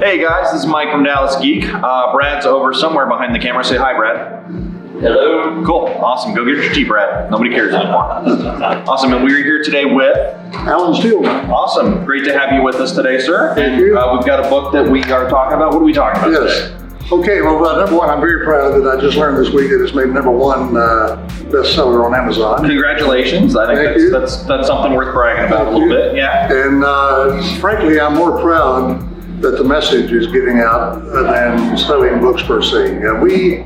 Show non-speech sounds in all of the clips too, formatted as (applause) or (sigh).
Hey guys, this is Mike from Dallas Geek. Uh, Brad's over somewhere behind the camera. Say hi, Brad. Hello. Cool, awesome. Go get your tea, Brad. Nobody cares anymore. awesome, and we're here today with. Alan Steelman. Awesome, great to have you with us today, sir. Thank you. Uh, we've got a book that we are talking about. What are we talking about Yes. today? Okay, well, uh, number one, I'm very proud that I just learned this week that it's made number one uh, bestseller on Amazon. Congratulations. I think Thank that's, you. that's that's something worth bragging about a little you. bit. Yeah. And uh, frankly, I'm more proud that the message is getting out than selling books per se. Uh, we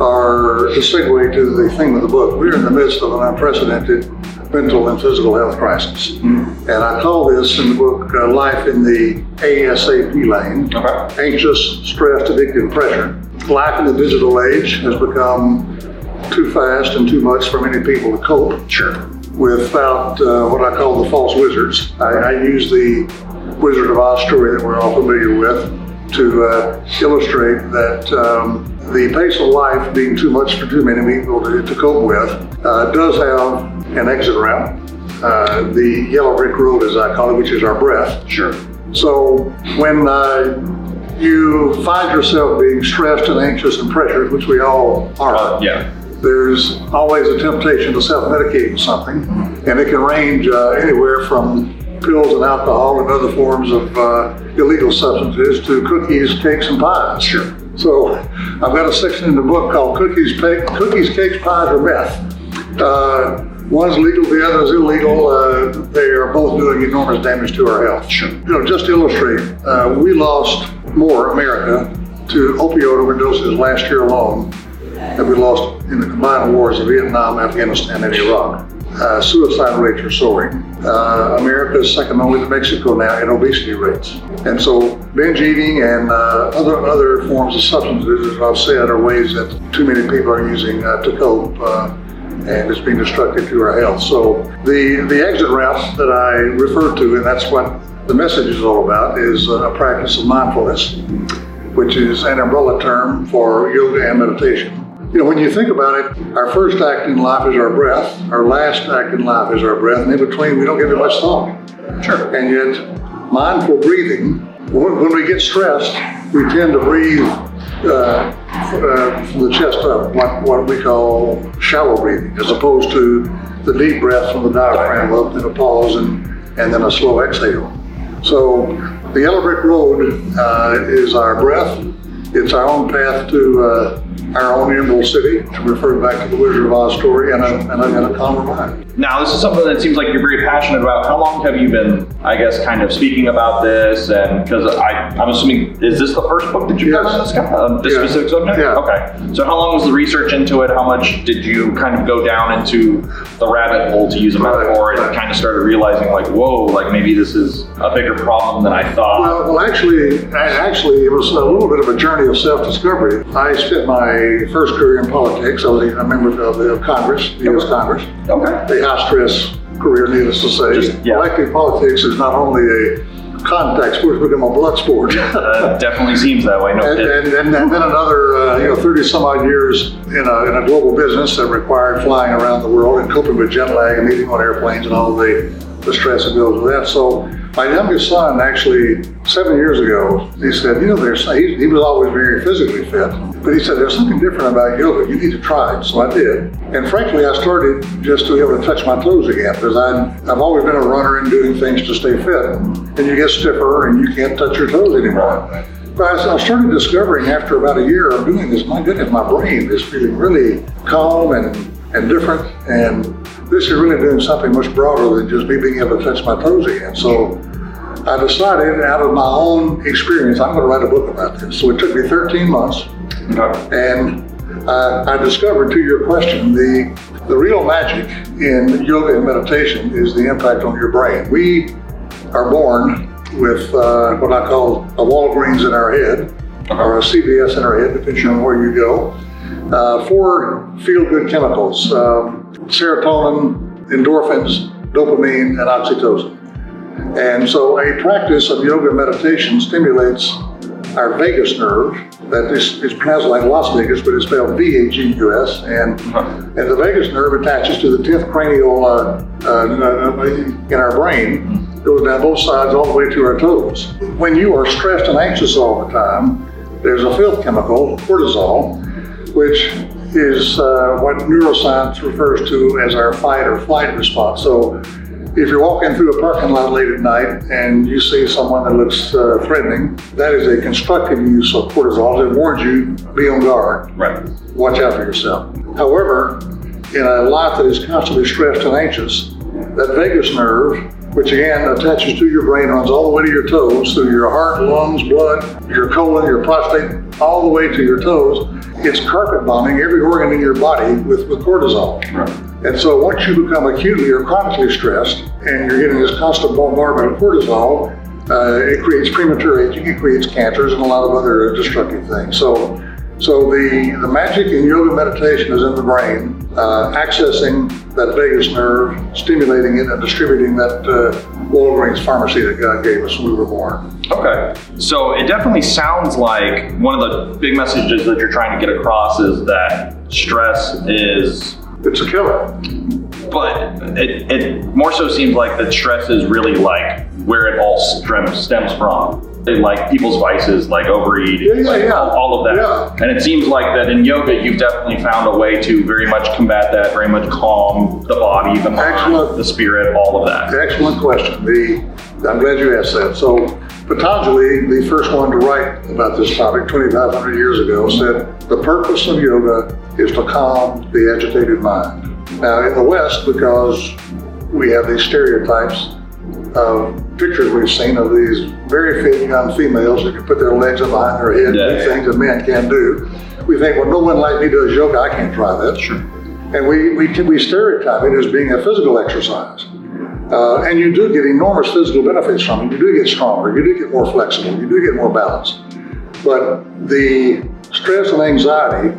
are, to segue to the theme of the book, we're in the midst of an unprecedented mental and physical health crisis. And I call this in the book uh, Life in the ASAP Lane. Okay. anxious, stressed, addicted, pressure. Life in the digital age has become too fast and too much for many people to cope Sure. without uh, what I call the false wizards. I, I use the Wizard of Oz story that we're all familiar with to uh, illustrate that um, the pace of life being too much for too many people to, to cope with uh, does have an exit ramp. Uh, the yellow brick road, as I call it, which is our breath. Sure. So when uh, you find yourself being stressed and anxious and pressured, which we all are, Uh, yeah. there's always a temptation to self-medicate with something, and it can range uh, anywhere from pills and alcohol and other forms of uh, illegal substances to cookies, cakes, and pies. Sure. So I've got a section in the book called "Cookies, Cookies, Cakes, Pies, or Meth." Uh, one's legal, the other is illegal. Uh, they are both doing enormous damage to our health. Sure. You know, just to illustrate, uh, we lost more America to opioid overdoses last year alone than we lost in the combined wars of Vietnam, Afghanistan, and Iraq. Uh, suicide rates are soaring. Uh, America is second only to Mexico now in obesity rates. And so binge eating and uh, other other forms of substances, as I've said, are ways that too many people are using uh, to cope. Uh, and it's being destructive to our health. So the the exit route that I refer to, and that's what the message is all about, is a practice of mindfulness, which is an umbrella term for yoga and meditation. You know, when you think about it, our first act in life is our breath. Our last act in life is our breath, and in between, we don't give it much thought. Sure. And yet, mindful breathing, when we get stressed, we tend to breathe uh, uh, from the chest up, what, what we call shallow breathing, as opposed to the deep breath from the diaphragm up, then a pause, and, and then a slow exhale. So, the yellow brick road uh, is our breath. It's our own path to uh, our own Emerald City, to refer back to the Wizard of Oz story, and I, and a, and a calmer mind. Now, this is something that seems like you're very passionate about. How long have you been, I guess, kind of speaking about this? And because I'm assuming, is this the first book that you've done on this, kind of, this Yeah. specific subject? Yeah. Okay. So, how long was the research into it? How much did you kind of go down into the rabbit hole, to use a metaphor, and kind of started realizing, like, whoa, like maybe this is a bigger problem than I thought? Well, well, actually, actually, it was a little bit of a journey of self-discovery. I spent my first career in politics. I was a member of the Congress, the U.S. Congress. okay. A high-stress career, needless to say. Just- yeah. Politics is not only a contact sport, it's become a blood sport. (laughs) Uh, definitely seems that way. No And, and, and, and then another, uh, you know, 30 some odd years in a, in a global business that required flying around the world and coping with jet lag and eating on airplanes and all the, the stress that goes with that. So my youngest son actually, seven years ago, he said, you know, there's, he, he was always very physically fit, but he said, there's something different about yoga. You need to try it. So I did. And frankly, I started just to be able to touch my toes again because I'm, I've always been a runner and doing things to stay fit. And you get stiffer and you can't touch your toes anymore. But I I started discovering after about a year of doing this, my goodness, my brain is feeling really calm and, and different. And this is really doing something much broader than just me being able to touch my toes again. So I decided out of my own experience, I'm going to write a book about this. So it took me 13 months. And uh, I discovered, to your question, the the real magic in yoga and meditation is the impact on your brain. We are born with uh, what I call a Walgreens in our head, or a CVS in our head, depending on where you go. Uh, four feel-good chemicals: um, serotonin, endorphins, dopamine, and oxytocin. And so, a practice of yoga meditation stimulates our vagus nerve. That is, is pronounced like Las Vegas, but it's spelled V-A-G-U-S. And, and the vagus nerve attaches to the 10th cranial uh, uh, in our brain. goes down both sides all the way to our toes. When you are stressed and anxious all the time, there's a fifth chemical, cortisol, which is uh, what neuroscience refers to as our fight or flight response. So if you're walking through a parking lot late at night and you see someone that looks uh, threatening, that is a constructive use of cortisol. It warns you, be on guard. Right. Watch out for yourself. However, in a life that is constantly stressed and anxious, that vagus nerve, which again attaches to your brain, runs all the way to your toes, through your heart, lungs, blood, your colon, your prostate, all the way to your toes. It's carpet bombing every organ in your body with, with cortisol. Right. And so once you become acutely or chronically stressed and you're getting this constant bombardment of cortisol, uh, it creates premature aging, it creates cancers and a lot of other destructive things. So, so the, the magic in yoga meditation is in the brain, uh, accessing that vagus nerve, stimulating it, and distributing that uh, Walgreens pharmacy that God gave us when we were born. Okay. So it definitely sounds like one of the big messages that you're trying to get across is that stress is It's a killer. but it, it more so seems like that stress is really like where it all stems, stems from. Like people's vices, like overeating, Yeah, yeah, yeah. all of that. And it seems like that in yoga, you've definitely found a way to very much combat that, very much calm the body, the mind, Excellent. the spirit, all of that. Excellent question. The, I'm glad you asked that. So, Patanjali, the first one to write about this topic 2,500 years ago, said the purpose of yoga is to calm the agitated mind. Now, in the West, because we have these stereotypes of pictures we've seen of these very fit young females that can put their legs up behind their head and do things that men can't do. We think, well, no one like me does yoga, I can't try that. Sure. And we, we, we stereotype it as being a physical exercise. Uh, and you do get enormous physical benefits from it. You do get stronger, you do get more flexible, you do get more balanced. But the stress and anxiety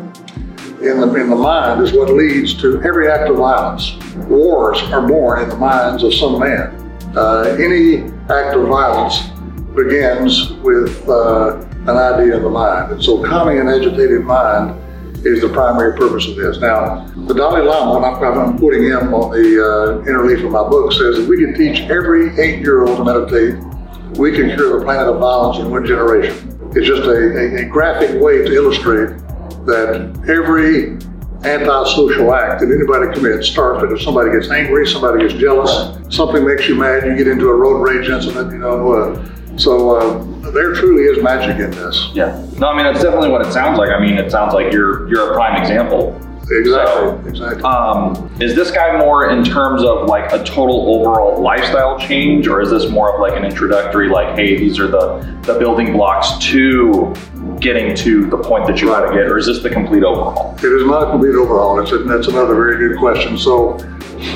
in the, in the mind is what leads to every act of violence. Wars are born in the minds of some man. Uh, any act of violence begins with uh, an idea in the mind. And so calming an agitated mind is the primary purpose of this. Now, the Dalai Lama, and I'm, I'm putting him on the uh, inner leaf of my book, says if we could teach every eight-year-old to meditate, we can cure the planet of violence in one generation. It's just a, a, a graphic way to illustrate that every antisocial act that anybody commits starts with if somebody gets angry, somebody gets jealous, something makes you mad, you get into a road rage incident, you know. Uh, so uh, there truly is magic in this. Yeah. No, I mean that's definitely what it sounds like. I mean, it sounds like you're you're a prime example. Exactly, exactly. Um, is this guy more in terms of like a total overall lifestyle change, or is this more of like an introductory, like, hey, these are the the building blocks to getting to the point that you want to get, or is this the complete overhaul? It is not a complete overhaul. It's that's another very good question. So,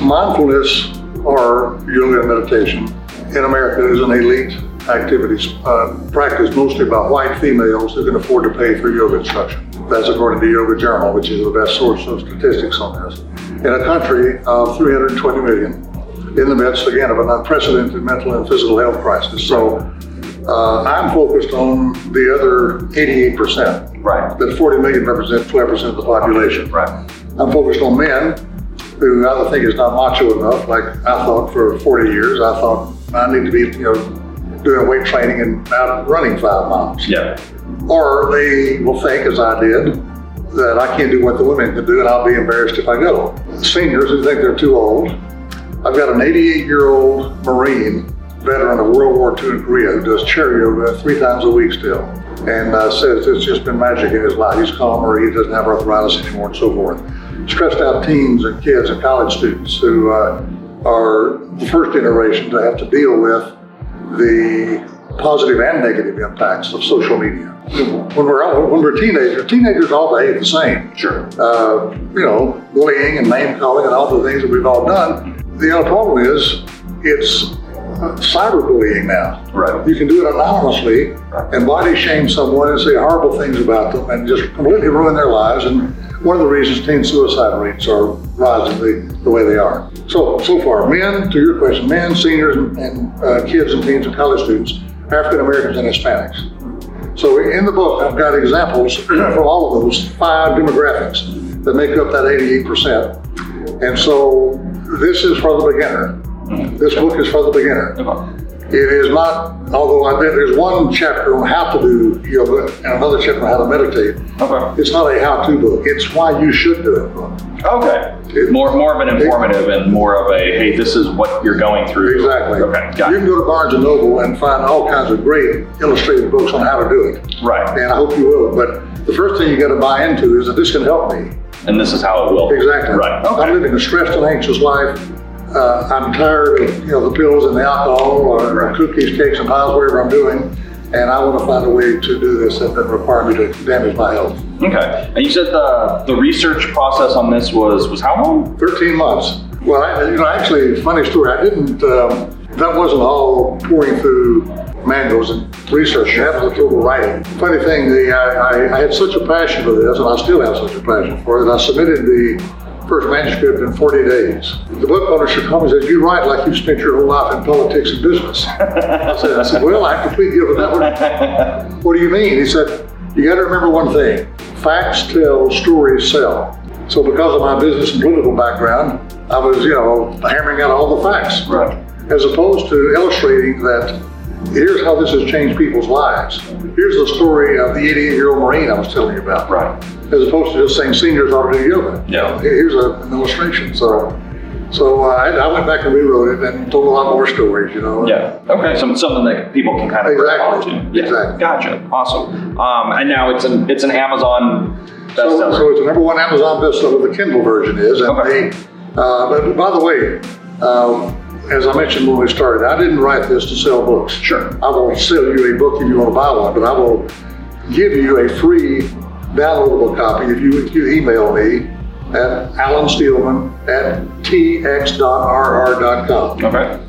mindfulness or yoga meditation in America is an elite activity uh, practiced mostly by white females who can afford to pay for yoga instruction. That's according to Yoga Journal, which is the best source of statistics on this. In a country of 320 million, in the midst again of an unprecedented mental and physical health crisis. So, uh, I'm focused on the other 88%. Right. That 40 million represent 12% of the population. Right. I'm focused on men who I think is not macho enough, like I thought for 40 years. I thought I need to be, you know, doing weight training and out running five miles. Yeah. Or they will think, as I did, that I can't do what the women can do and I'll be embarrassed if I go. Seniors who think they're too old. I've got an 88 year old Marine veteran of World War II in Korea who does yoga three times a week still and uh, says it's just been magic in his life. He's calmer, he doesn't have arthritis anymore, and so forth. Stressed out teens and kids and college students who uh, are the first generation to have to deal with the positive and negative impacts of social media. When we're when we're teenagers, teenagers all behave the same. Sure. Uh, you know, bullying and name calling and all the things that we've all done. The other problem is it's cyberbullying now. Right. You can do it anonymously and body shame someone and say horrible things about them and just completely ruin their lives. And one of the reasons teen suicide rates are rising the, the way they are. So, so far, men, to your question, men, seniors, and, and uh, kids and teens and college students, African Americans and Hispanics. So in the book, I've got examples (clears throat) from all of those five demographics that make up that 88%. And so this is for the beginner. This book is for the beginner. It is not, although I bet there's one chapter on how to do yoga and another chapter on how to meditate. Okay. It's not a how-to book. It's why you should do it book. Okay. More more of an informative and more of a hey, this is what you're going through. Exactly. Okay. Got You it. can go to Barnes and Noble and find all kinds of great illustrated books on how to do it. Right. And I hope you will. But the first thing you got to buy into is that this can help me. And this is how it will. Exactly. Right. I'm living a stressed and anxious life. Uh, I'm tired of you know the pills and the alcohol or Right. cookies, cakes, and pies, whatever I'm doing, and I want to find a way to do this that doesn't require me to damage my health. Okay. And you said the the research process on this was was how long? 13 months. Well, I, you know, actually, funny story. I didn't. Um, that wasn't all pouring through manuals and research. That was total writing. Funny thing, the I, I, I had such a passion for this, and I still have such a passion for it. I submitted the first manuscript in 40 days. The book publisher me and said, "You write like you spent your whole life in politics and business." I said, I said "Well, I completely give that one." (laughs) What do you mean? He said, You got to remember one thing facts tell, stories sell. So, because of my business and political background, I was, you know, hammering out all the facts, Right. as opposed to illustrating that here's how this has changed people's lives. Here's the story of the 88 year old Marine I was telling you about, Right. As opposed to just saying seniors ought to do yoga. Yeah. Here's a, an illustration. So, so uh, I, I went back and rewrote it and told a lot more stories, you know. Yeah. Okay. Some something that people can kind of Exactly. Yeah. Exactly. Gotcha. Awesome. Um, and now it's an it's an Amazon So, bestseller. so it's the number one Amazon bestseller. The Kindle version is, and Okay. the. Uh, but by the way, um, as I mentioned when we started, I didn't write this to sell books. Sure. I won't sell you a book if you want to buy one, but I will give you a free downloadable copy if you, if you email me at Alan Steelman at tx.rr.com. Okay.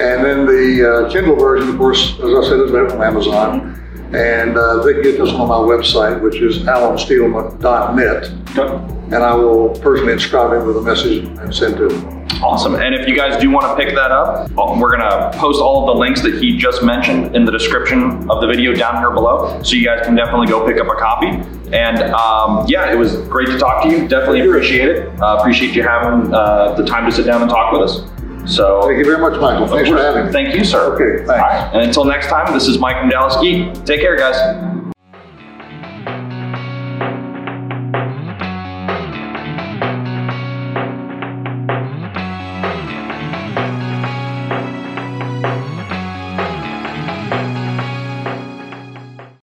And then the uh, Kindle version, of course, as I said, is available on Amazon. And uh, they can get this on my website, which is alansteelman.net Okay. and I will personally inscribe it with a message and send to him. Awesome. And if you guys do want to pick that up, we're going to post all of the links that he just mentioned in the description of the video down here below. So you guys can definitely go pick up a copy. And um, yeah, it was great to talk to you. Definitely appreciate it. Uh, appreciate you having uh, the time to sit down and talk with us. So Thank you very much, Michael. Thanks for having me. Thank you, sir. Okay, thanks. Right. And until next time, this is Mike from Dallas Geek. Take care, guys.